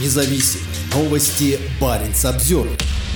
независим. Новости Баренц обзор.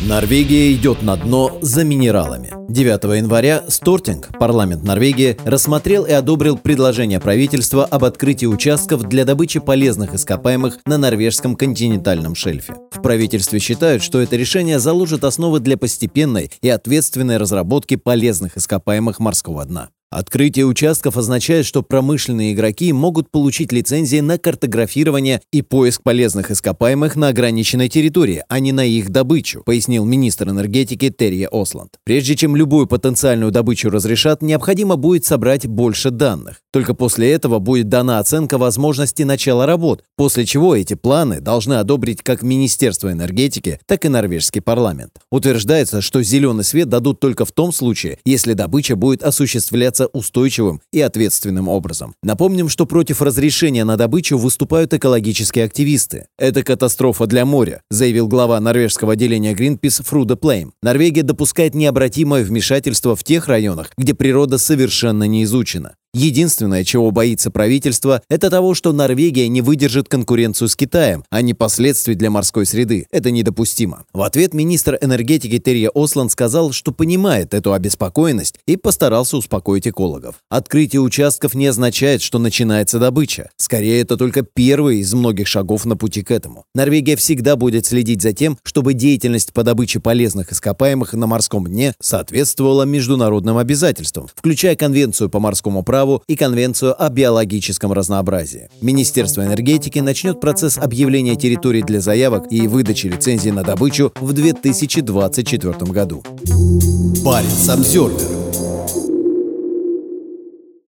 Норвегия идет на дно за минералами. 9 января Стортинг, парламент Норвегии, рассмотрел и одобрил предложение правительства об открытии участков для добычи полезных ископаемых на норвежском континентальном шельфе. В правительстве считают, что это решение заложит основы для постепенной и ответственной разработки полезных ископаемых морского дна. Открытие участков означает, что промышленные игроки могут получить лицензии на картографирование и поиск полезных ископаемых на ограниченной территории, а не на их добычу, пояснил министр энергетики Терри Осланд. Прежде чем любую потенциальную добычу разрешат, необходимо будет собрать больше данных. Только после этого будет дана оценка возможности начала работ, после чего эти планы должны одобрить как Министерство энергетики, так и норвежский парламент. Утверждается, что зеленый свет дадут только в том случае, если добыча будет осуществляться развиваться устойчивым и ответственным образом. Напомним, что против разрешения на добычу выступают экологические активисты. Это катастрофа для моря, заявил глава норвежского отделения Greenpeace Фруда Плейм. Норвегия допускает необратимое вмешательство в тех районах, где природа совершенно не изучена. Единственное, чего боится правительство, это того, что Норвегия не выдержит конкуренцию с Китаем, а не последствий для морской среды. Это недопустимо. В ответ министр энергетики Терья Осланд сказал, что понимает эту обеспокоенность и постарался успокоить экологов. Открытие участков не означает, что начинается добыча. Скорее, это только первый из многих шагов на пути к этому. Норвегия всегда будет следить за тем, чтобы деятельность по добыче полезных ископаемых на морском дне соответствовала международным обязательствам, включая Конвенцию по морскому праву праву и Конвенцию о биологическом разнообразии. Министерство энергетики начнет процесс объявления территорий для заявок и выдачи лицензий на добычу в 2024 году. Баренц Обзервер.